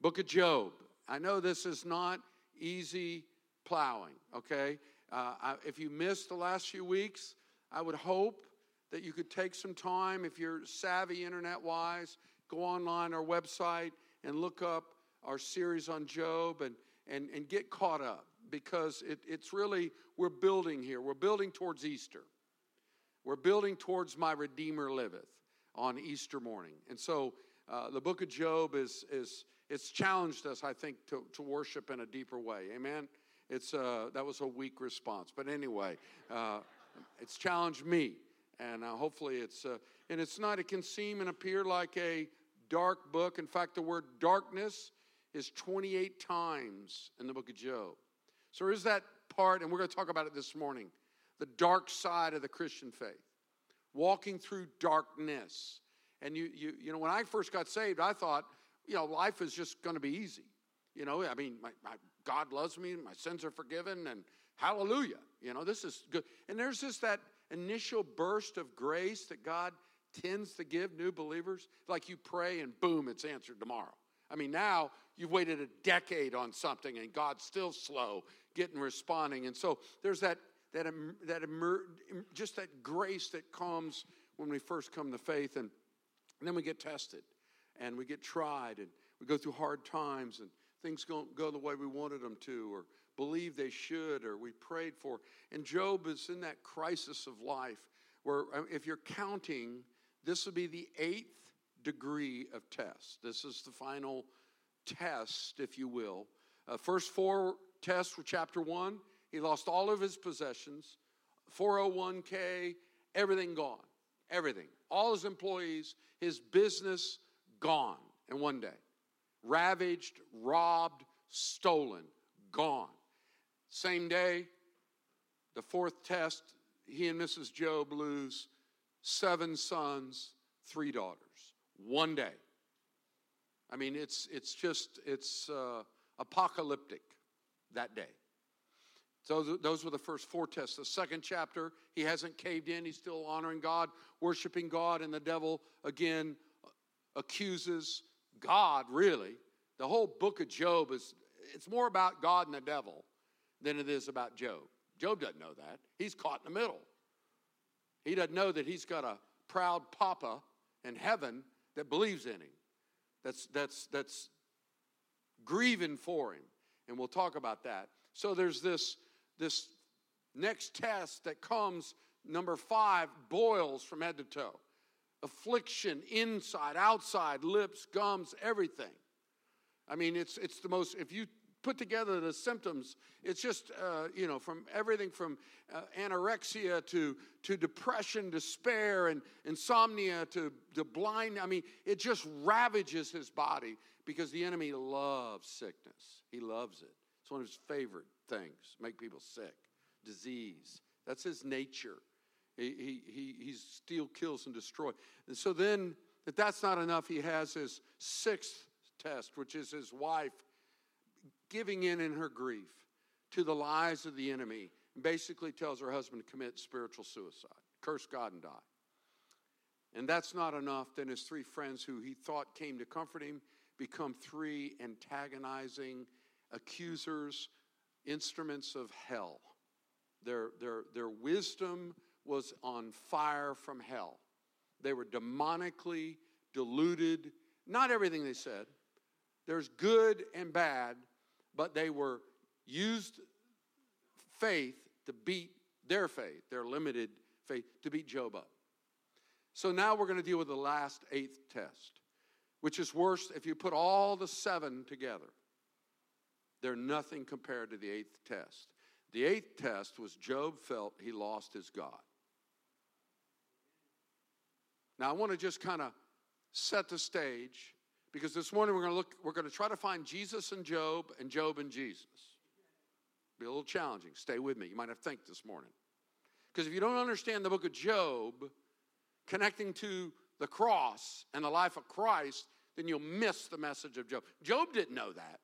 Book of Job. I know this is not easy plowing, okay? Uh, I, if you missed the last few weeks, I would hope that you could take some time, if you're savvy internet wise, go online, our website, and look up our series on Job and, and, and get caught up because it, it's really, we're building here. We're building towards Easter. We're building towards my Redeemer liveth on Easter morning. And so uh, the book of Job is, is it's challenged us, I think, to, to worship in a deeper way. Amen? It's, uh, that was a weak response. But anyway, uh, it's challenged me. And uh, hopefully it's, uh, and it's not, it can seem and appear like a dark book. In fact, the word darkness is 28 times in the book of Job. So there is that part, and we're going to talk about it this morning the dark side of the Christian faith, walking through darkness. And you, you, you know, when I first got saved, I thought, you know, life is just going to be easy. You know, I mean, my, my, God loves me, my sins are forgiven, and hallelujah. You know, this is good. And there's just that initial burst of grace that God tends to give new believers. Like you pray and boom, it's answered tomorrow. I mean, now you've waited a decade on something and God's still slow getting responding. And so there's that that that emer, just that grace that comes when we first come to faith, and, and then we get tested, and we get tried, and we go through hard times, and things don't go the way we wanted them to, or believe they should, or we prayed for. And Job is in that crisis of life where, uh, if you're counting, this would be the eighth degree of test. This is the final test, if you will. Uh, first four tests were chapter one. He lost all of his possessions, 401k, everything gone. Everything. All his employees, his business gone in one day. Ravaged, robbed, stolen, gone. Same day, the fourth test, he and Mrs. Job lose seven sons, three daughters. One day. I mean, it's, it's just, it's uh, apocalyptic that day. So those were the first four tests. The second chapter, he hasn't caved in. He's still honoring God, worshiping God, and the devil again accuses God, really. The whole book of Job is, it's more about God and the devil than it is about Job. Job doesn't know that. He's caught in the middle. He doesn't know that he's got a proud papa in heaven that believes in him, that's, that's, that's grieving for him. And we'll talk about that. So there's this this next test that comes, number five, boils from head to toe. Affliction, inside, outside, lips, gums, everything. I mean, it's, it's the most, if you put together the symptoms, it's just, uh, you know, from everything from uh, anorexia to, to depression, despair, and insomnia to, to blind. I mean, it just ravages his body because the enemy loves sickness. He loves it. It's one of his favorite things, make people sick, disease. That's his nature. He, he, he, steal, kills, and destroy. And so then, if that's not enough, he has his sixth test, which is his wife giving in in her grief to the lies of the enemy and basically tells her husband to commit spiritual suicide, curse God and die. And that's not enough. Then his three friends who he thought came to comfort him become three antagonizing accusers instruments of hell. Their, their, their wisdom was on fire from hell. They were demonically deluded. Not everything they said. There's good and bad, but they were used faith to beat their faith, their limited faith, to beat Job up. So now we're going to deal with the last eighth test, which is worse if you put all the seven together. They're nothing compared to the eighth test. The eighth test was Job felt he lost his God. Now I want to just kind of set the stage because this morning we're going to look we're going to try to find Jesus and Job and Job and Jesus. Be a little challenging. Stay with me. You might have to think this morning. Because if you don't understand the book of Job connecting to the cross and the life of Christ, then you'll miss the message of Job. Job didn't know that.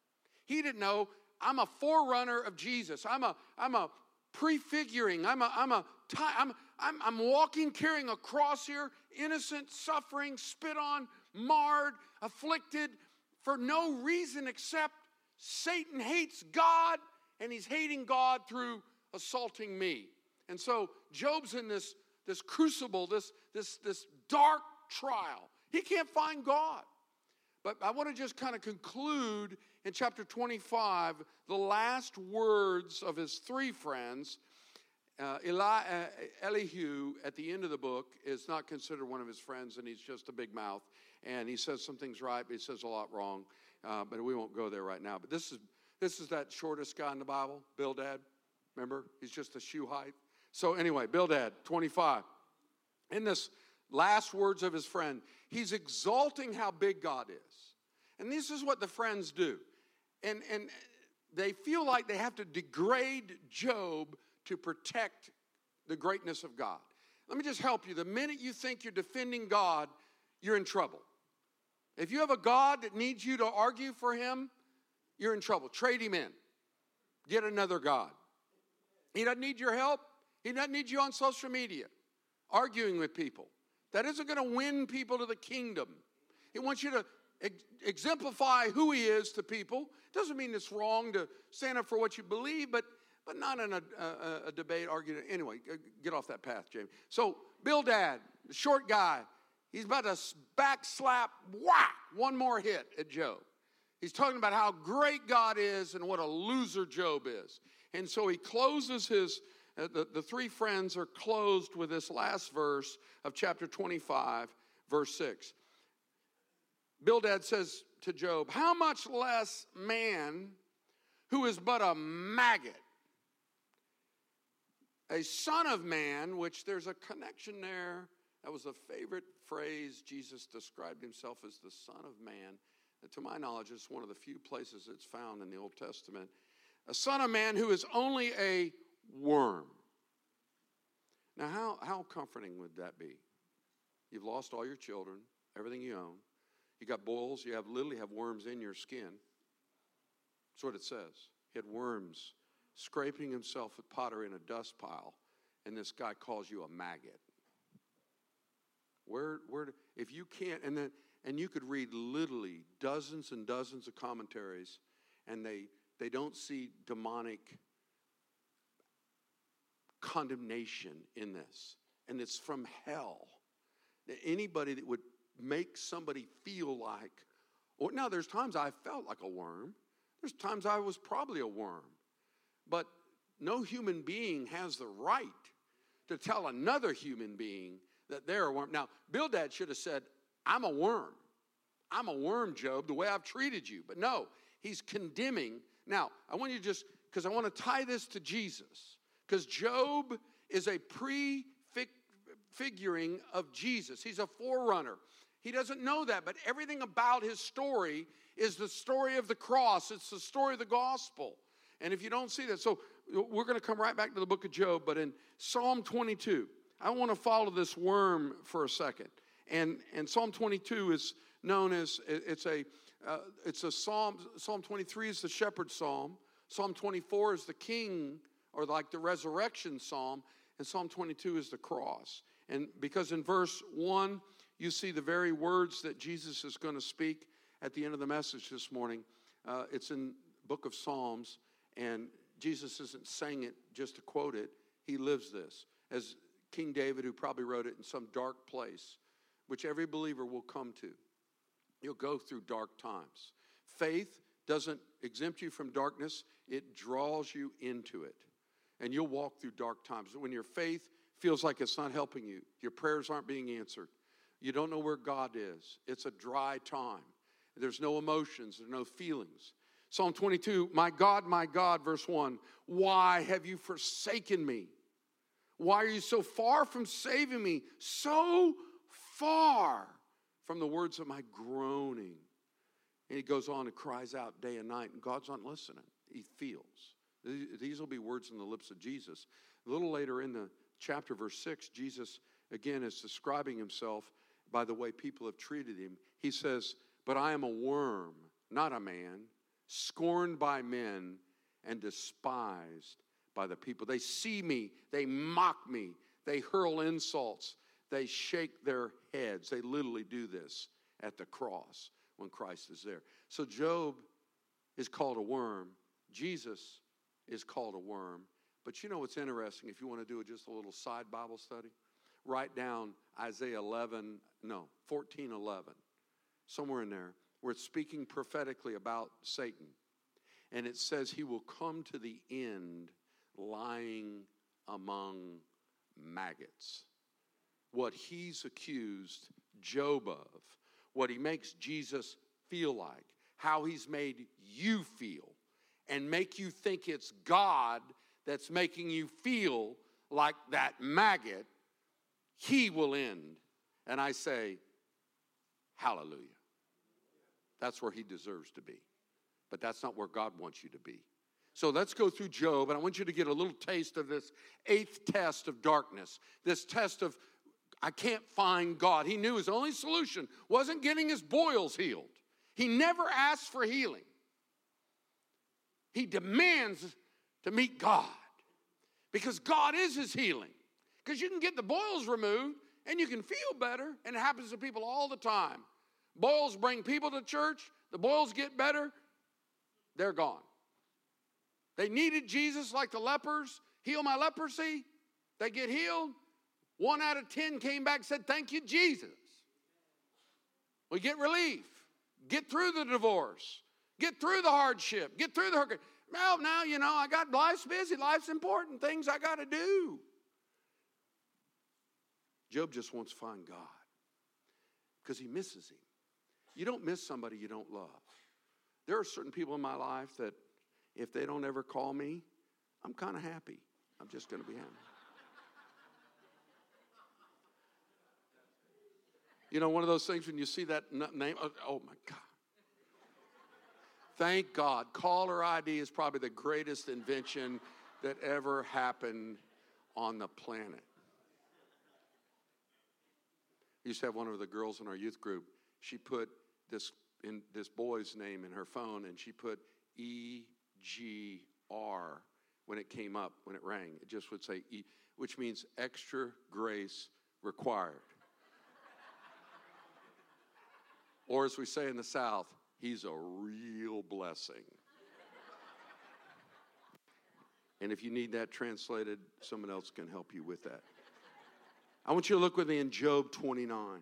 He didn't know I'm a forerunner of Jesus. I'm a, I'm a prefiguring. I'm a, I'm a, I'm, I'm, I'm walking carrying a cross here, innocent, suffering, spit on, marred, afflicted, for no reason except Satan hates God and he's hating God through assaulting me. And so Job's in this, this crucible, this, this, this dark trial. He can't find God. But I want to just kind of conclude in chapter 25 the last words of his three friends. Uh, Eli, uh, Elihu, at the end of the book, is not considered one of his friends, and he's just a big mouth. And he says some things right, but he says a lot wrong. Uh, but we won't go there right now. But this is this is that shortest guy in the Bible, Bildad. Remember, he's just a shoe height. So anyway, Bildad, 25. In this last words of his friend, he's exalting how big God is. And this is what the friends do. And, and they feel like they have to degrade Job to protect the greatness of God. Let me just help you. The minute you think you're defending God, you're in trouble. If you have a God that needs you to argue for him, you're in trouble. Trade him in. Get another God. He doesn't need your help. He doesn't need you on social media arguing with people. That isn't going to win people to the kingdom. He wants you to exemplify who he is to people. Doesn't mean it's wrong to stand up for what you believe, but but not in a, a, a debate, argument. Anyway, get off that path, Jamie. So Bildad, the short guy, he's about to backslap, whack, one more hit at Job. He's talking about how great God is and what a loser Job is. And so he closes his, uh, the, the three friends are closed with this last verse of chapter 25, verse 6. Bildad says to Job, How much less man who is but a maggot, a son of man, which there's a connection there. That was a favorite phrase. Jesus described himself as the Son of Man. And to my knowledge, it's one of the few places it's found in the Old Testament. A son of man who is only a worm. Now, how, how comforting would that be? You've lost all your children, everything you own. You got boils, you have literally have worms in your skin. That's what it says. He had worms scraping himself with pottery in a dust pile, and this guy calls you a maggot. Where, where, if you can't, and then, and you could read literally dozens and dozens of commentaries, and they, they don't see demonic condemnation in this. And it's from hell. Anybody that would make somebody feel like, or now there's times I felt like a worm. There's times I was probably a worm. But no human being has the right to tell another human being that they're a worm. Now, Bildad should have said, I'm a worm. I'm a worm, Job, the way I've treated you. But no, he's condemning. Now, I want you to just, because I want to tie this to Jesus, because Job is a prefiguring of Jesus. He's a forerunner. He doesn't know that, but everything about his story is the story of the cross, it's the story of the gospel. And if you don't see that, so we're going to come right back to the book of Job, but in Psalm 22, I want to follow this worm for a second. And, and Psalm 22 is known as it's a uh, it's a psalm. Psalm 23 is the shepherd psalm. Psalm 24 is the king or like the resurrection psalm, and Psalm 22 is the cross. And because in verse 1 you see the very words that Jesus is going to speak at the end of the message this morning. Uh, it's in book of Psalms, and Jesus isn't saying it just to quote it. He lives this. As King David, who probably wrote it in some dark place, which every believer will come to. You'll go through dark times. Faith doesn't exempt you from darkness, it draws you into it. And you'll walk through dark times. When your faith feels like it's not helping you, your prayers aren't being answered, you don't know where God is. It's a dry time. There's no emotions, there's no feelings. Psalm 22, my God, my God, verse 1, why have you forsaken me? Why are you so far from saving me? So far from the words of my groaning. And he goes on and cries out day and night, and God's not listening. He feels. These will be words in the lips of Jesus. A little later in the chapter, verse 6, Jesus again is describing himself by the way people have treated him. He says, But I am a worm, not a man, scorned by men and despised by the people. They see me, they mock me, they hurl insults, they shake their heads. They literally do this at the cross. when Christ is there. So Job is called a worm. Jesus is called a worm. But you know what's interesting? If you want to do just a little side Bible study, write down Isaiah 11, no, 14, 11, somewhere in there, where it's speaking prophetically about Satan. And it says he will come to the end lying among maggots. What he's accused Job of, what he makes Jesus feel like, how he's made you feel, and make you think it's God that's making you feel like that maggot, he will end. And I say, Hallelujah. That's where he deserves to be. But that's not where God wants you to be. So let's go through Job, and I want you to get a little taste of this eighth test of darkness, this test of I can't find God. He knew his only solution wasn't getting his boils healed. He never asked for healing. He demands to meet God because God is his healing. Because you can get the boils removed and you can feel better, and it happens to people all the time. Boils bring people to church, the boils get better, they're gone. They needed Jesus like the lepers, heal my leprosy, they get healed. One out of ten came back and said, Thank you, Jesus. We get relief, get through the divorce, get through the hardship, get through the hurricane. Well, now, you know, I got life's busy, life's important, things I got to do. Job just wants to find God because he misses him. You don't miss somebody you don't love. There are certain people in my life that if they don't ever call me, I'm kind of happy. I'm just going to be happy. You know, one of those things when you see that name, oh, oh my God. Thank God. Caller ID is probably the greatest invention that ever happened on the planet. We used to have one of the girls in our youth group. She put this in this boy's name in her phone, and she put E G R when it came up when it rang. It just would say E, which means extra grace required. or as we say in the South, He's a real blessing. and if you need that translated, someone else can help you with that. I want you to look with me in Job 29.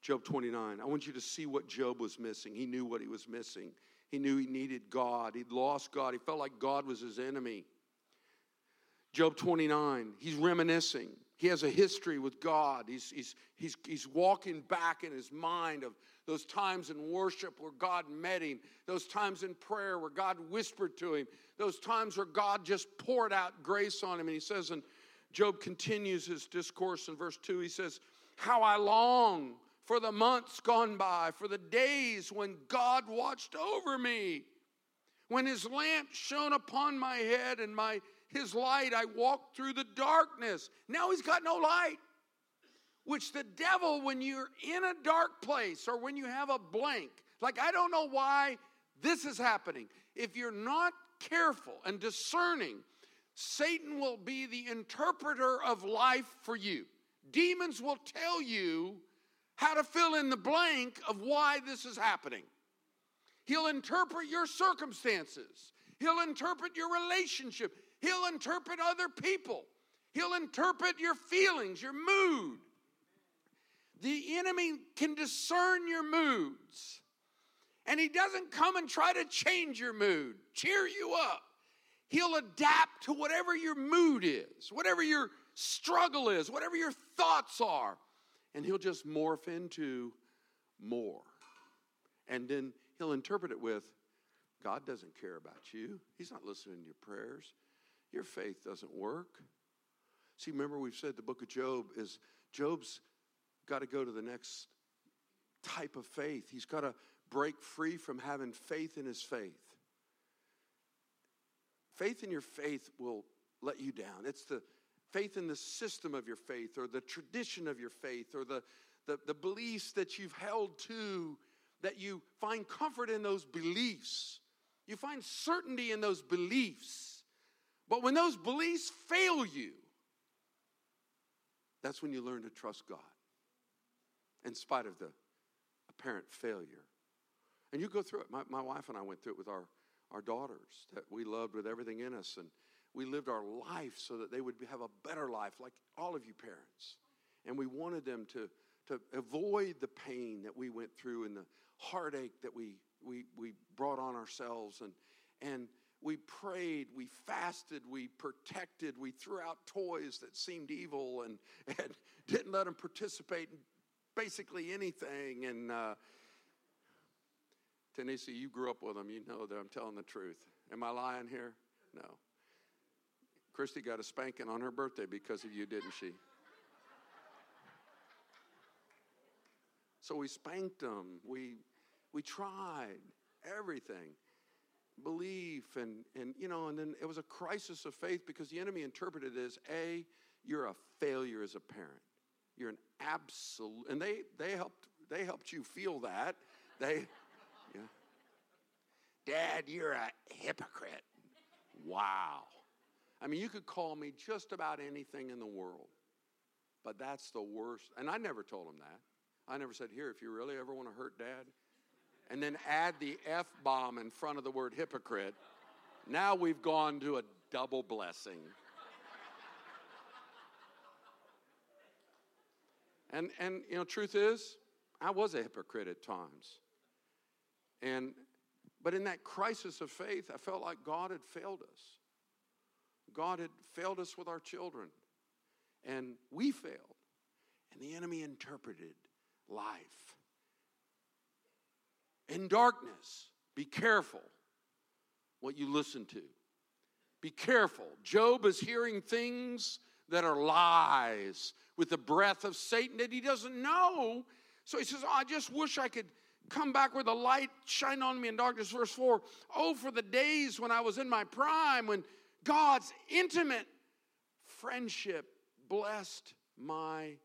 Job 29. I want you to see what Job was missing. He knew what he was missing. He knew he needed God. He'd lost God. He felt like God was his enemy. Job 29, he's reminiscing. He has a history with God. He's, he's, he's, he's walking back in his mind of those times in worship where God met him, those times in prayer where God whispered to him, those times where God just poured out grace on him. And he says, and Job continues his discourse in verse 2. He says, How I long for the months gone by, for the days when God watched over me, when his lamp shone upon my head and my his light I walked through the darkness. Now he's got no light which the devil, when you're in a dark place or when you have a blank, like I don't know why this is happening. If you're not careful and discerning, Satan will be the interpreter of life for you. Demons will tell you how to fill in the blank of why this is happening. He'll interpret your circumstances, he'll interpret your relationship, he'll interpret other people, he'll interpret your feelings, your mood. The enemy can discern your moods. And he doesn't come and try to change your mood, cheer you up. He'll adapt to whatever your mood is, whatever your struggle is, whatever your thoughts are. And he'll just morph into more. And then he'll interpret it with God doesn't care about you, He's not listening to your prayers. Your faith doesn't work. See, remember we've said the book of Job is Job's got to go to the next type of faith. He's got to break free from having faith in his faith. Faith in your faith will let you down. It's the faith in the system of your faith or the tradition of your faith or the, the, the beliefs that you've held to that you find comfort in those beliefs. You find certainty in those beliefs. But when those beliefs fail you, that's when you learn to trust God in spite of the apparent failure And you go through it. My, my wife and I went through it with our, our daughters that we loved with everything in us. And we lived our life so that they would have a better life, like all of you parents. And we wanted them to, to avoid the pain that we went through and the heartache that we, we, we brought on ourselves. And, and we prayed, we fasted, we protected, we threw out toys that seemed evil and, and didn't let them participate in basically anything. And uh, Tennessee, you grew up with them, you know that I'm telling the truth. Am I lying here? No. Christy got a spanking on her birthday because of you, didn't she? So we spanked them. We, we tried everything belief and and you know and then it was a crisis of faith because the enemy interpreted it as a you're a failure as a parent you're an absolute and they they helped they helped you feel that they yeah. dad you're a hypocrite wow i mean you could call me just about anything in the world but that's the worst and i never told him that i never said here if you really ever want to hurt dad and then add the F bomb in front of the word hypocrite, now we've gone to a double blessing. And, and you know, truth is, I was a hypocrite at times. And, but in that crisis of faith, I felt like God had failed us. God had failed us with our children. And we failed. And the enemy interpreted life in darkness. Be careful what you listen to. Be careful. Job is hearing things that are lies with the breath of Satan that he doesn't know. So he says, oh, I just wish I could come back where the light shine on me in darkness. Verse 4 Oh, for the days when I was in my prime, when God's intimate friendship blessed my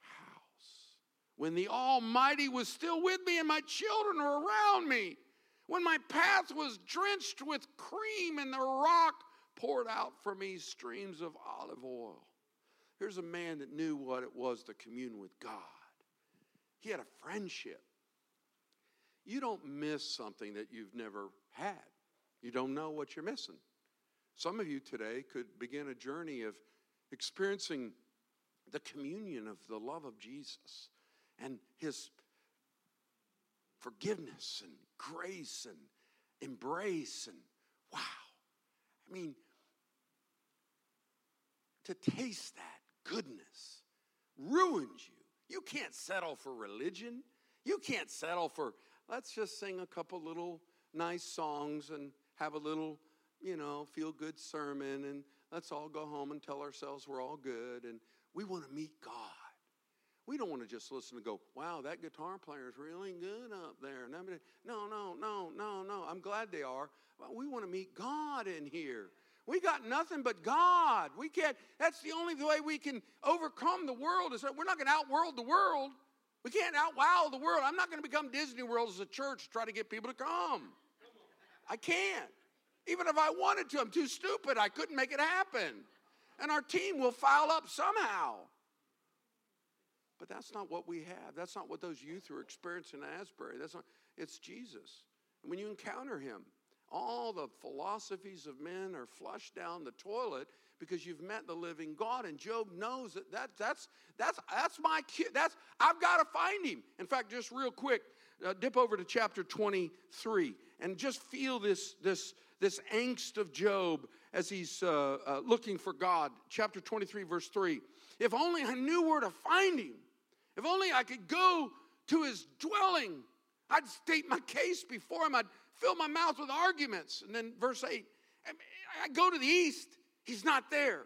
house. when the Almighty was still with me and my children were around me, when my path was drenched with cream and the rock poured out for me streams of olive oil. Here's a man that knew what it was to commune with God. He had a friendship. You don't miss something that you've never had. You don't know what you're missing. Some of you today could begin a journey of experiencing the communion of the love of Jesus and his forgiveness and grace and embrace and wow. I mean, to taste that goodness ruins you. You can't settle for religion. You can't settle for, let's just sing a couple little nice songs and have a little, you know, feel good sermon and let's all go home and tell ourselves we're all good and we want to meet God. We don't want to just listen and go, wow, that guitar player is really good up there. No, no, no, no, no. I'm glad they are. But We want to meet God in here. We got nothing but God. We can't, that's the only way we can overcome the world is that we're not going to outworld the world. We can't outwow the world. I'm not going to become Disney World as a church to try to get people to come. I can't. Even if I wanted to, I'm too stupid. I couldn't make it happen. And our team will foul up somehow. But that's not what we have. That's not what those youth are experiencing in Asbury. That's not, it's Jesus. And when you encounter him, all the philosophies of men are flushed down the toilet because you've met the living God. And Job knows that, that that's, that's, that's my kid. That's, I've got to find him. In fact, just real quick, uh, dip over to chapter 23 and just feel this, this, this angst of Job as he's uh, uh, looking for God. Chapter 23, verse 3. If only I knew where to find him. If only I could go to his dwelling, I'd state my case before him. I'd fill my mouth with arguments. And then verse 8 I go to the east, he's not there.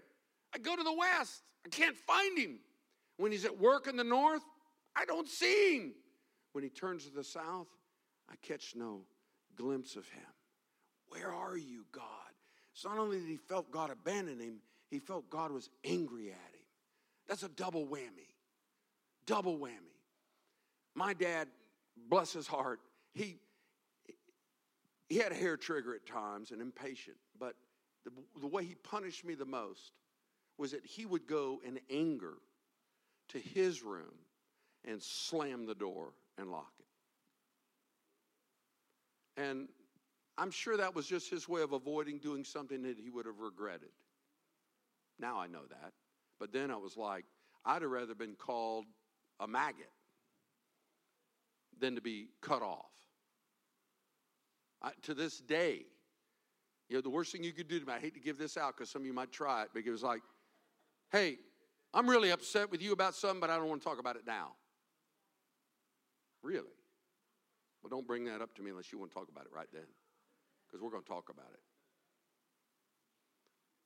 I go to the west, I can't find him. When he's at work in the north, I don't see him. When he turns to the south, I catch no glimpse of him. Where are you, God? It's not only that he felt God abandon him, he felt God was angry at him. That's a double whammy. Double whammy. My dad, bless his heart, he, he had a hair trigger at times and impatient, but the, the way he punished me the most was that he would go in anger to his room and slam the door and lock it. And I'm sure that was just his way of avoiding doing something that he would have regretted. Now I know that. But then I was like, I'd have rather been called a maggot than to be cut off. I, to this day, you know, the worst thing you could do to me, I hate to give this out because some of you might try it, but it was like, hey, I'm really upset with you about something, but I don't want to talk about it now. Really? Well, don't bring that up to me unless you want to talk about it right then, because we're going to talk about it.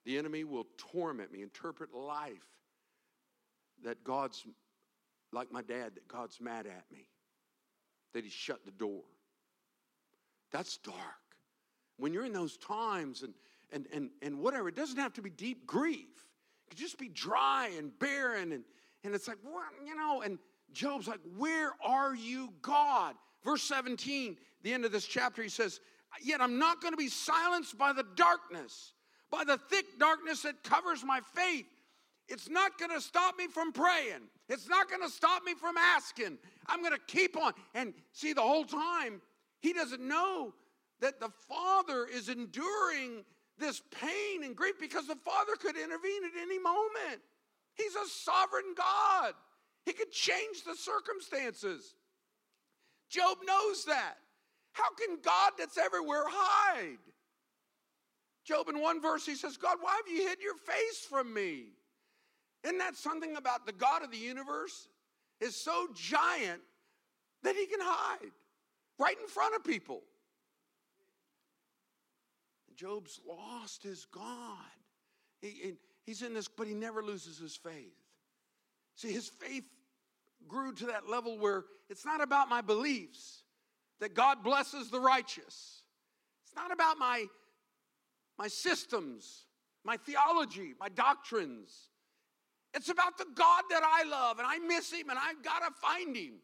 The enemy will torment me, interpret life that God's, like my dad, that God's mad at me, that he shut the door. That's dark. When you're in those times and, and, and, and whatever, it doesn't have to be deep grief. It could just be dry and barren. And, and it's like, what, you know, and Job's like, Where are you, God? Verse 17, the end of this chapter, he says, Yet I'm not going to be silenced by the darkness, by the thick darkness that covers my faith. It's not going to stop me from praying. It's not going to stop me from asking. I'm going to keep on. And see, the whole time, he doesn't know that the Father is enduring this pain and grief because the Father could intervene at any moment. He's a sovereign God, He could change the circumstances. Job knows that. How can God that's everywhere hide? Job, in one verse, he says, God, why have you hid your face from me? Isn't that something about the God of the universe is so giant that he can hide right in front of people? Job's lost his God. He, he's in this, but he never loses his faith. See, his faith grew to that level where it's not about my beliefs that God blesses the righteous. It's not about my, my systems, my theology, my doctrines. It's about the God that I love, and I miss him, and I've got to find him.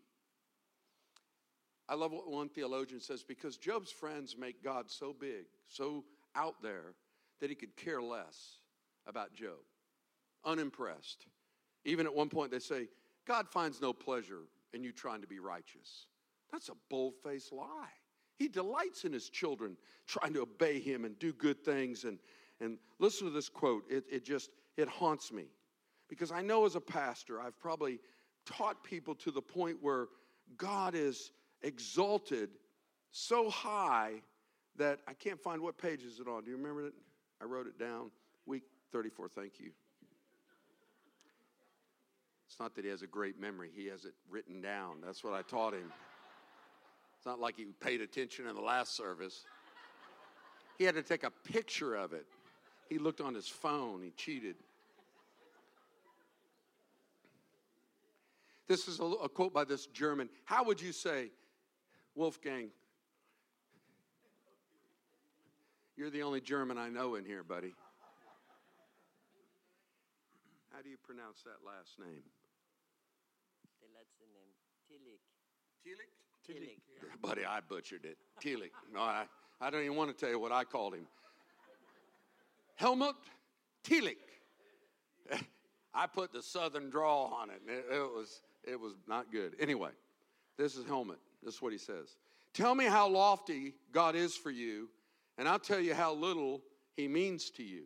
I love what one theologian says because Job's friends make God so big, so out there that he could care less about Job. Unimpressed. Even at one point, they say, God finds no pleasure in you trying to be righteous. That's a bold faced lie. He delights in his children trying to obey him and do good things. And, and listen to this quote. It, it just, it haunts me. Because I know as a pastor, I've probably taught people to the point where God is exalted so high that I can't find what page is it on. Do you remember it? I wrote it down. Week 34, thank you. It's not that he has a great memory, he has it written down. That's what I taught him. It's not like he paid attention in the last service. He had to take a picture of it. He looked on his phone, he cheated. This is a, a quote by this German. How would you say, Wolfgang, You're the only German I know in here, buddy. How do you pronounce that last name? The last name, Tillich. Tillich? Tillich. Yeah. Buddy, I butchered it. Tillich. No, I, I don't even want to tell you what I called him. Helmut Tillich. I put the southern draw on it. it. It was, it was not good. Anyway, this is Helmut. This is what he says. Tell me how lofty God is for you and I'll tell you how little he means to you.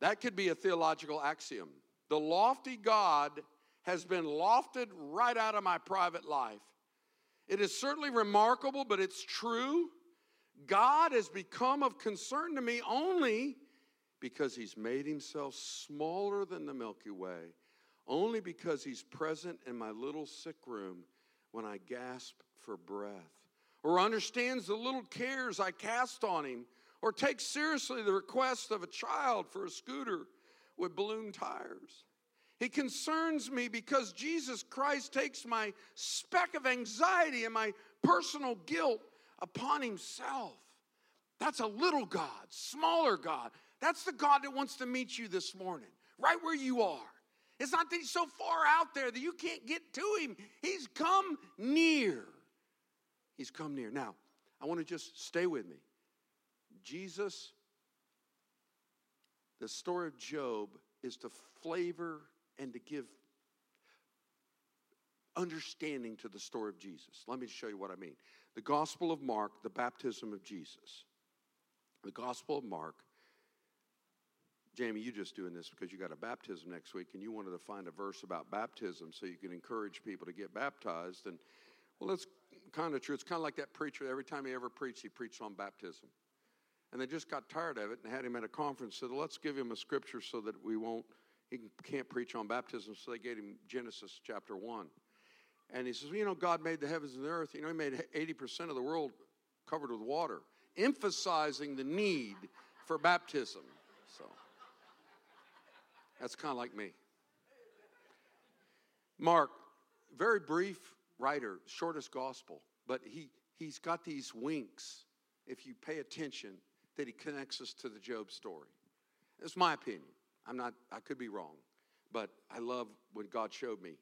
That could be a theological axiom. The lofty God has been lofted right out of my private life. It is certainly remarkable, but it's true. God has become of concern to me only because he's made himself smaller than the Milky Way, only because he's present in my little sick room when I gasp for breath or understands the little cares I cast on him, or takes seriously the request of a child for a scooter with balloon tires. He concerns me because Jesus Christ takes my speck of anxiety and my personal guilt upon himself. That's a little God, smaller God. That's the God that wants to meet you this morning, right where you are. It's not that he's so far out there that you can't get to him. He's come near. He's come near. Now, I want to just stay with me. Jesus, the story of Job is to flavor and to give understanding to the story of Jesus. Let me show you what I mean. The Gospel of Mark, the baptism of Jesus. The Gospel of Mark. Jamie, you just doing this because you got a baptism next week and you wanted to find a verse about baptism so you can encourage people to get baptized. And well, that's kind of true. It's kind of like that preacher. Every time he ever preached, he preached on baptism. And they just got tired of it and had him at a conference. Said, let's give him a scripture so that we won't, he can't preach on baptism. So they gave him Genesis chapter 1. And he says, well, you know, God made the heavens and the earth. You know, he made 80% of the world covered with water, emphasizing the need for baptism. So that's kind of like me. Mark, very brief writer, shortest gospel, but he, he's got these winks, if you pay attention, that he connects us to the Job story. It's my opinion. I'm not, I could be wrong, but I love what God showed me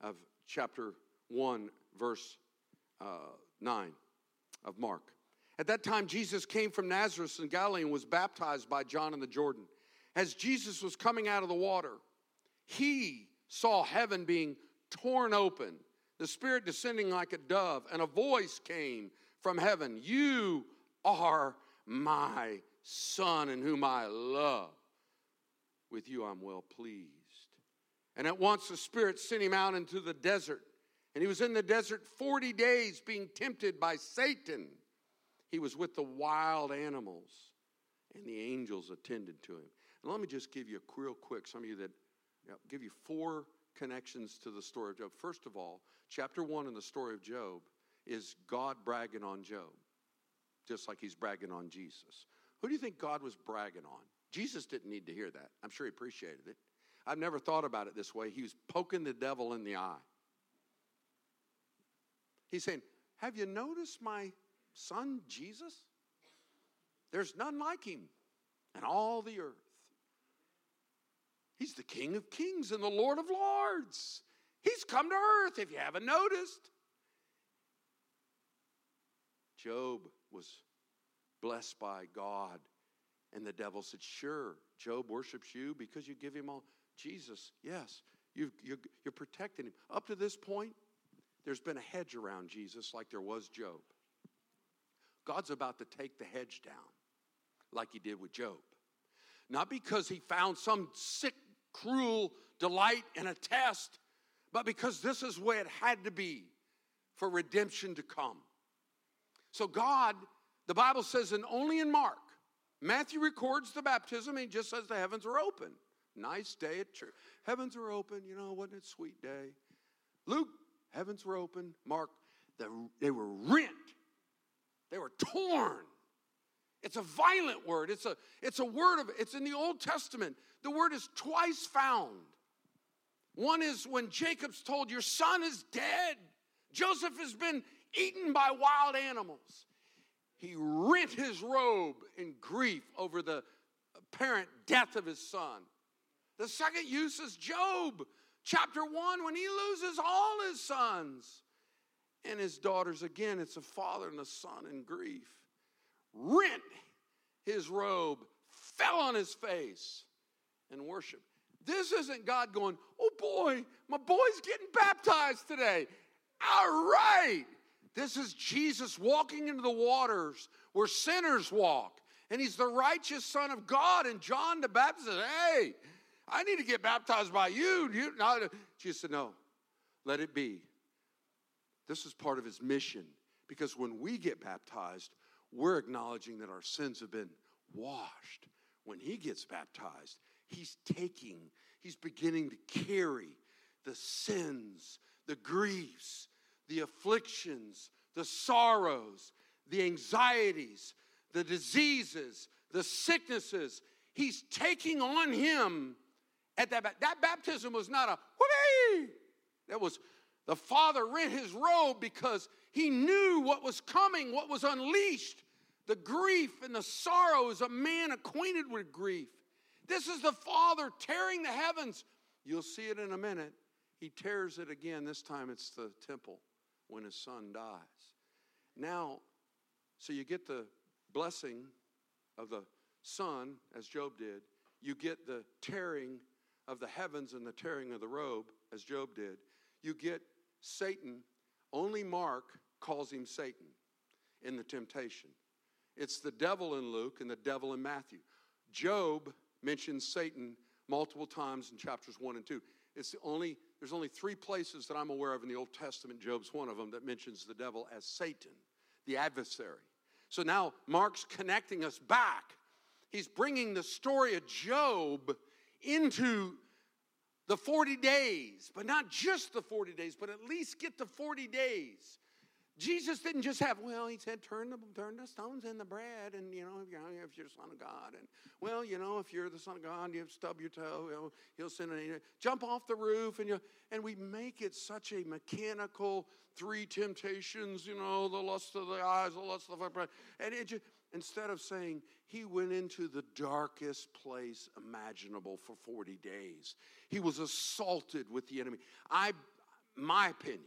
of chapter 1, verse uh, 9 of Mark. At that time, Jesus came from Nazareth in Galilee and was baptized by John in the Jordan. As Jesus was coming out of the water, he saw heaven being torn open, the Spirit descending like a dove, and a voice came from heaven You are my Son, in whom I love. With you I'm well pleased. And at once the Spirit sent him out into the desert and he was in the desert 40 days being tempted by Satan. He was with the wild animals, and the angels attended to him. And let me just give you a real quick, some of you that you know, give you four connections to the story of Job. First of all, chapter one in the story of Job is God bragging on Job, just like he's bragging on Jesus. Who do you think God was bragging on? Jesus didn't need to hear that. I'm sure he appreciated it. I've never thought about it this way. He was poking the devil in the eye. He's saying, Have you noticed my son Jesus? There's none like him in all the earth. He's the King of kings and the Lord of lords. He's come to earth, if you haven't noticed. Job was blessed by God. And the devil said, Sure, Job worships you because you give him all. Jesus, yes, you are you're protecting him. Up to this point, there's been a hedge around Jesus like there was Job. God's about to take the hedge down like he did with Job. Not because he found some sick, cruel delight in a test, but because this is where it had to be for redemption to come. So, God, the Bible says, and only in Mark, Matthew records the baptism and he just says the heavens are open. Nice day at church. Heavens are open, you know, wasn't it sweet day? Luke Heavens were open. Mark, they were rent. They were torn. It's a violent word. It's a, it's a word of, it's in the Old Testament. The word is twice found. One is when Jacob's told, Your son is dead. Joseph has been eaten by wild animals. He rent his robe in grief over the apparent death of his son. The second use is Job chapter 1 when he loses all his sons and his daughters. Again, it's a father and a son in grief. Rent his robe, fell on his face, and worship. This isn't God going, oh boy, my boy's getting baptized today. All right. This is Jesus walking into the waters where sinners walk. And he's the righteous Son of God. And John the Baptist says, hey, I need to get baptized by you. you not, Jesus said, No, let it be. This is part of his mission because when we get baptized, we're acknowledging that our sins have been washed. When he gets baptized, he's taking, he's beginning to carry the sins, the griefs, the afflictions, the sorrows, the anxieties, the diseases, the sicknesses. He's taking on him at that, that baptism was not a whoopee. That was the father rent his robe because he knew what was coming, what was unleashed, the grief and the sorrows a man acquainted with grief. This is the father tearing the heavens. You'll see it in a minute. He tears it again. This time it's the temple when his son dies. Now, so you get the blessing of the son, as Job did. You get the tearing of the heavens and the tearing of the robe, as Job did, you get Satan, only Mark calls him Satan in the temptation. It's the devil in Luke and the devil in Matthew. Job mentions Satan multiple times in chapters 1 and 2. It's the only there's only three places that I'm aware of in the Old Testament, Job's one of them, that mentions the devil as Satan, the adversary. So now Mark's connecting us back. He's bringing the story of Job into the 40 days, but not just the 40 days, but at least get the 40 days. Jesus didn't just have, well, he said, turn the, turn the stones in the bread, and, you know, if you're, if you're the Son of God. And, well, you know, if you're the Son of God, you have stub your toe, he'll, he'll send an. Jump off the roof, and, you, and we make it such a mechanical three temptations, you know, the lust of the eyes, the lust of the breath. And it just, instead of saying, he went into the darkest place imaginable for 40 days, he was assaulted with the enemy. I, my opinion,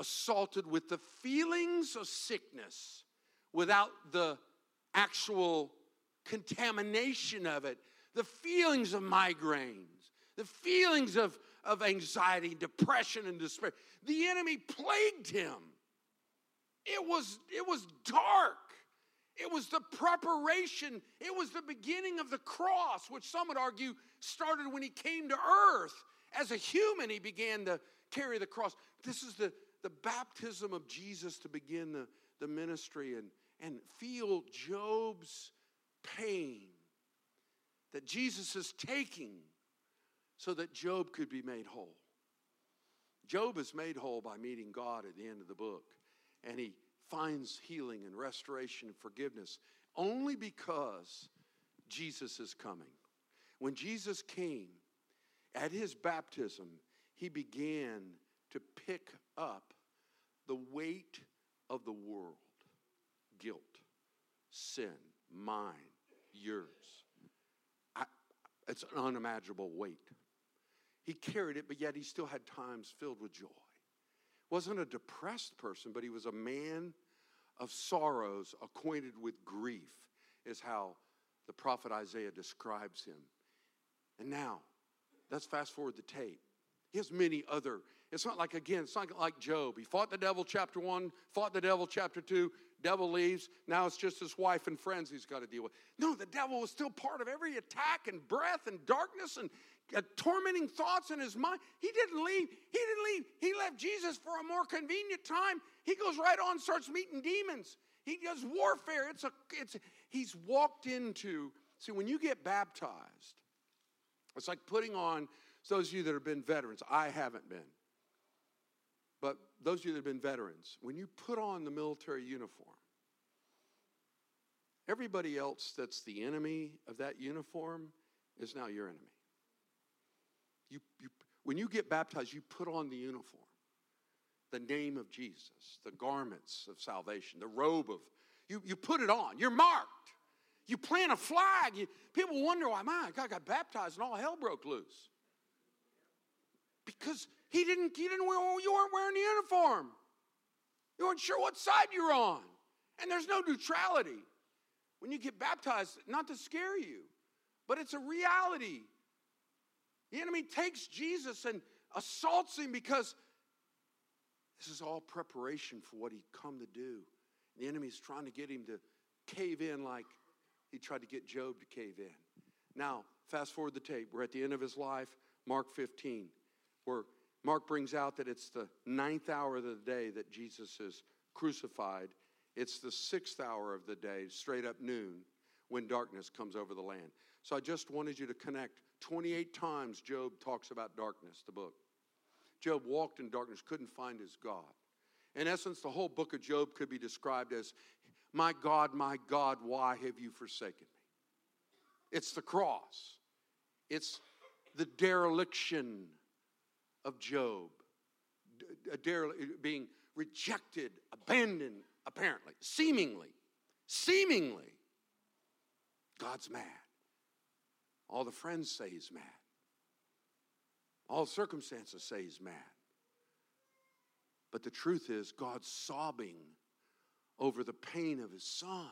assaulted with the feelings of sickness without the actual contamination of it, the feelings of migraines, the feelings of, of anxiety, depression, and despair. The enemy plagued him. It was, it was dark. It was the preparation. It was the beginning of the cross, which some would argue started when he came to earth. As a human, he began to carry the cross. This is the, the baptism of Jesus to begin the, the ministry and, and feel Job's pain that Jesus is taking so that Job could be made whole. Job is made whole by meeting God at the end of the book, and he finds healing and restoration and forgiveness only because Jesus is coming. When Jesus came at his baptism, he began to pick up the weight of the world guilt, sin, mine, yours. I, it's an unimaginable weight. He carried it, but yet he still had times filled with joy. Wasn't a depressed person, but he was a man of sorrows, acquainted with grief, is how the prophet Isaiah describes him. And now, let's fast forward the tape. He has many other it's not like, again, it's not like Job. He fought the devil chapter one, fought the devil chapter two, devil leaves. Now it's just his wife and friends he's got to deal with. No, the devil was still part of every attack and breath and darkness and uh, tormenting thoughts in his mind. He didn't leave. He didn't leave. He left Jesus for a more convenient time. He goes right on, starts meeting demons. He does warfare. It's a, it's, he's walked into, see, when you get baptized, it's like putting on, those of you that have been veterans, I haven't been. But those of you that have been veterans, when you put on the military uniform, everybody else that's the enemy of that uniform is now your enemy. You, you, when you get baptized, you put on the uniform, the name of Jesus, the garments of salvation, the robe of, you, you put it on. You're marked. You plant a flag. You, people wonder why, my God got baptized and all hell broke loose. Because he didn't, you didn't wear, you weren't wearing the uniform. You weren't sure what side you're on. And there's no neutrality. When you get baptized, not to scare you, but it's a reality. The enemy takes Jesus and assaults him because this is all preparation for what he'd come to do. The enemy's trying to get him to cave in like he tried to get Job to cave in. Now, fast forward the tape. We're at the end of his life, Mark 15, where Mark brings out that it's the ninth hour of the day that Jesus is crucified. It's the sixth hour of the day, straight up noon, when darkness comes over the land. So I just wanted you to connect. 28 times Job talks about darkness, the book. Job walked in darkness, couldn't find his God. In essence, the whole book of Job could be described as My God, my God, why have you forsaken me? It's the cross, it's the dereliction of Job, being rejected, abandoned, apparently, seemingly, seemingly. God's mad. All the friends say he's mad. All circumstances say he's mad. But the truth is, God's sobbing over the pain of his son.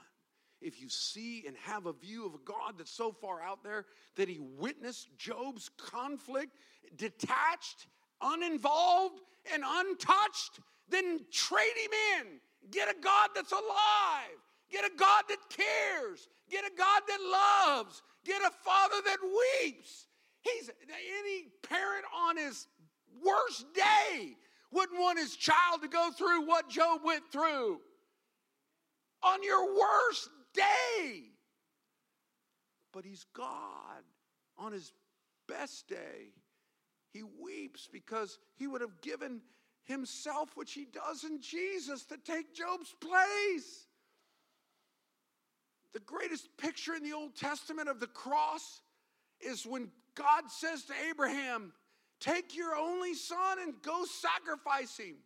If you see and have a view of a God that's so far out there that he witnessed Job's conflict, detached uninvolved and untouched, then trade him in. Get a God that's alive. Get a God that cares. Get a God that loves. Get a father that weeps. He's any parent on his worst day wouldn't want his child to go through what Job went through. On your worst day. But he's God on his best day. He weeps because he would have given himself, which he does in Jesus, to take Job's place. The greatest picture in the Old Testament of the cross is when God says to Abraham, Take your only son and go sacrifice him.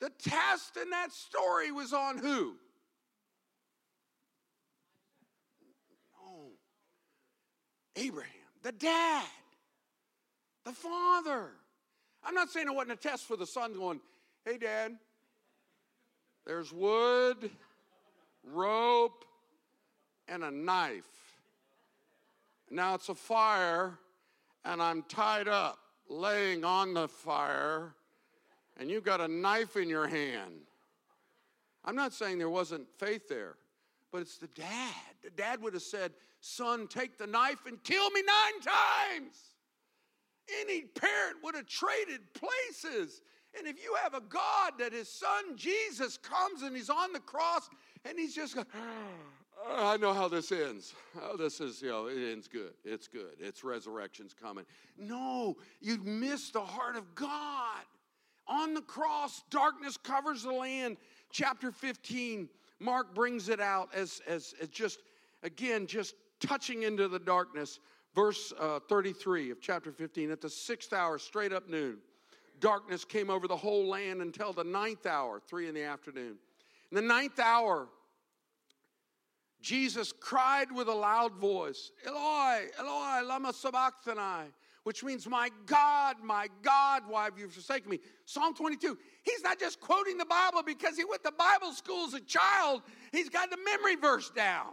The test in that story was on who? No. Abraham, the dad, the father. I'm not saying it wasn't a test for the son going, hey, dad, there's wood, rope, and a knife. Now it's a fire, and I'm tied up, laying on the fire, and you've got a knife in your hand. I'm not saying there wasn't faith there, but it's the dad. The dad would have said, Son, take the knife and kill me nine times. Any parent would have traded places. And if you have a God that his son Jesus comes and he's on the cross and he's just going, ah, I know how this ends. Oh, this is, you know, it ends good. It's good. It's resurrection's coming. No, you miss the heart of God. On the cross, darkness covers the land. Chapter 15, Mark brings it out as, as, as just, again, just touching into the darkness. Verse uh, 33 of chapter 15 At the sixth hour, straight up noon, darkness came over the whole land until the ninth hour, three in the afternoon. In the ninth hour, Jesus cried with a loud voice, Eloi, Eloi, lama sabachthani, which means, My God, my God, why have you forsaken me? Psalm 22. He's not just quoting the Bible because he went to Bible school as a child, he's got the memory verse down.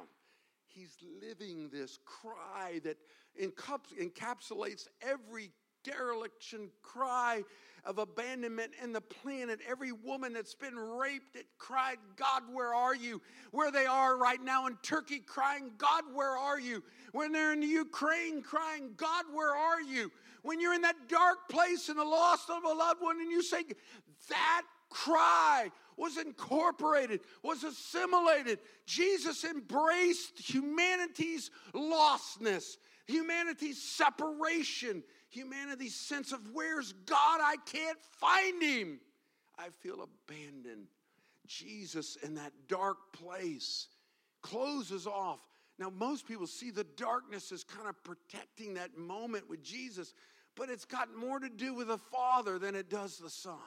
He's living this cry that encapsulates every dereliction cry of abandonment in the planet. Every woman that's been raped that cried, God, where are you? Where they are right now in Turkey crying, God, where are you? When they're in the Ukraine crying, God, where are you? When you're in that dark place and the loss of a loved one and you say, that cry was incorporated, was assimilated. Jesus embraced humanity's lostness, humanity's separation, humanity's sense of where's God? I can't find him. I feel abandoned. Jesus in that dark place closes off. Now, most people see the darkness as kind of protecting that moment with Jesus, but it's got more to do with the Father than it does the Son.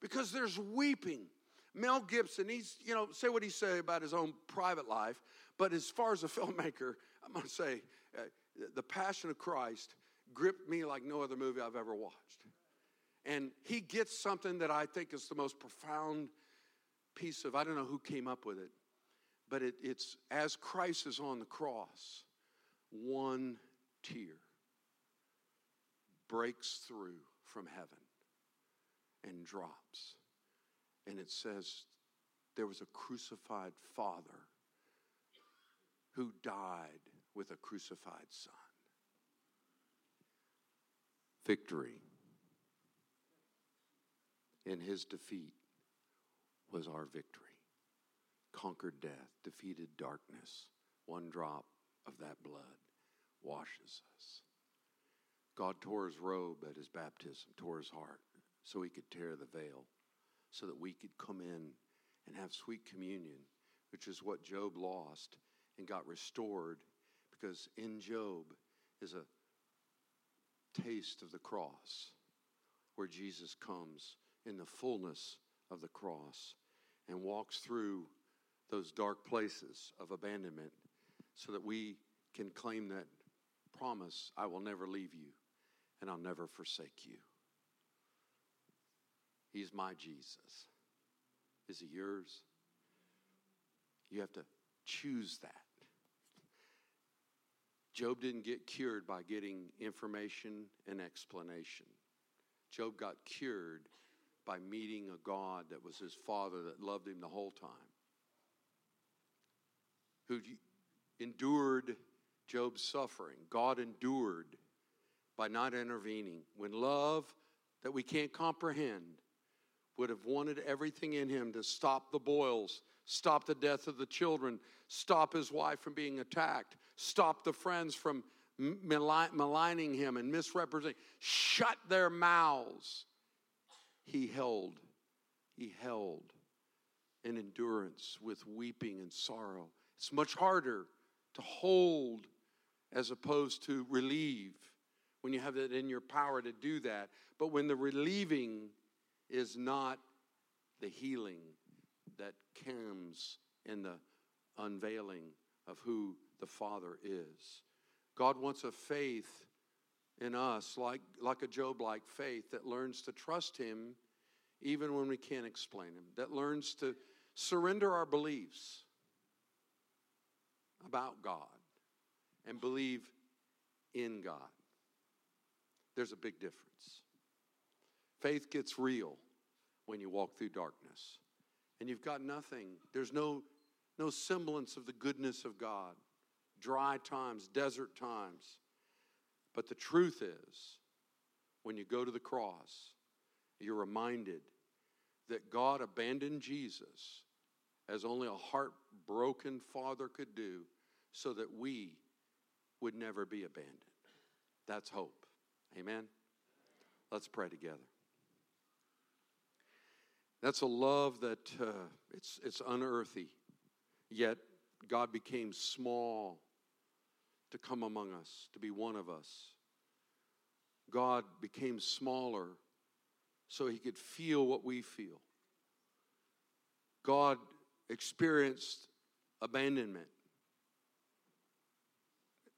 Because there's weeping. Mel Gibson, he's, you know, say what he say about his own private life, but as far as a filmmaker, I'm going to say uh, the Passion of Christ gripped me like no other movie I've ever watched. And he gets something that I think is the most profound piece of, I don't know who came up with it, but it, it's as Christ is on the cross, one tear breaks through from heaven and drops. And it says, there was a crucified father who died with a crucified son. Victory in his defeat was our victory. Conquered death, defeated darkness. One drop of that blood washes us. God tore his robe at his baptism, tore his heart so he could tear the veil, so that we could come in and have sweet communion, which is what Job lost and got restored because in Job is a taste of the cross where Jesus comes in the fullness of the cross and walks through those dark places of abandonment so that we can claim that promise I will never leave you and I'll never forsake you. He's my Jesus. Is he yours? You have to choose that. Job didn't get cured by getting information and explanation. Job got cured by meeting a God that was his father that loved him the whole time, who endured Job's suffering. God endured by not intervening. When love that we can't comprehend would have wanted everything in him to stop the boils, stop the death of the children, stop his wife from being attacked, stop the friends from maligning him and misrepresenting, shut their mouths. He held, he held in endurance with weeping and sorrow. It's much harder to hold as opposed to relieve when you have it in your power to do that. But when the relieving is not the healing that comes in the unveiling of who the Father is. God wants a faith in us, like, like a Job like faith, that learns to trust Him even when we can't explain Him, that learns to surrender our beliefs about God and believe in God. There's a big difference. Faith gets real when you walk through darkness. And you've got nothing. There's no, no semblance of the goodness of God. Dry times, desert times. But the truth is, when you go to the cross, you're reminded that God abandoned Jesus as only a heartbroken father could do so that we would never be abandoned. That's hope. Amen? Let's pray together. That's a love that uh, it's, it's unearthly, yet God became small to come among us, to be one of us. God became smaller so he could feel what we feel. God experienced abandonment.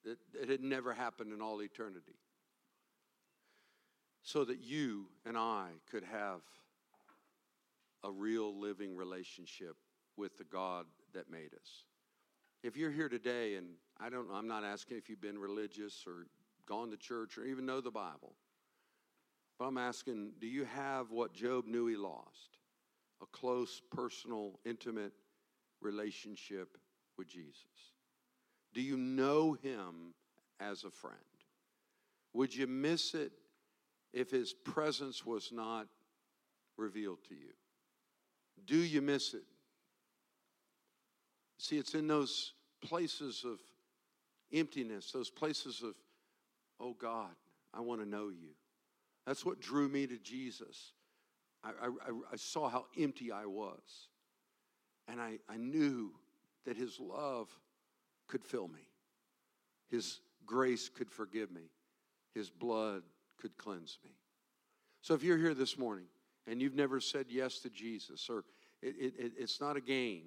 It, it had never happened in all eternity. So that you and I could have a real living relationship with the God that made us. If you're here today, and I don't, know, I'm not asking if you've been religious or gone to church or even know the Bible, but I'm asking, do you have what Job knew he lost? A close, personal, intimate relationship with Jesus? Do you know him as a friend? Would you miss it if his presence was not revealed to you? Do you miss it? See, it's in those places of emptiness, those places of, oh God, I want to know you. That's what drew me to Jesus. I, I, I saw how empty I was. And I, I knew that His love could fill me, His grace could forgive me, His blood could cleanse me. So if you're here this morning and you've never said yes to Jesus, or it, it, it's not a game,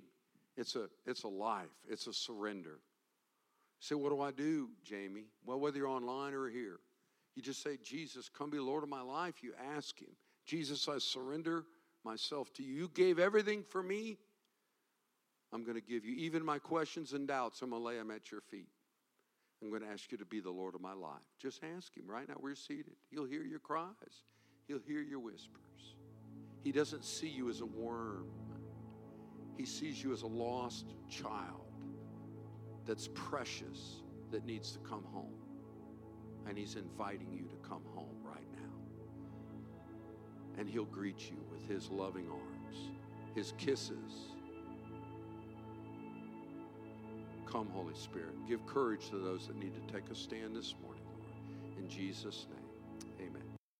it's a, it's a life, it's a surrender. Say, what do I do, Jamie? Well, whether you're online or here, you just say, Jesus, come be Lord of my life. You ask Him, Jesus, I surrender myself to you. You gave everything for me. I'm going to give you even my questions and doubts. I'm going to lay them at your feet. I'm going to ask you to be the Lord of my life. Just ask Him right now. We're seated. He'll hear your cries, He'll hear your whispers. He doesn't see you as a worm, He sees you as a lost child that's precious, that needs to come home. And He's inviting you to come home right now. And He'll greet you with His loving arms, His kisses. Come, Holy Spirit. Give courage to those that need to take a stand this morning, Lord. In Jesus' name.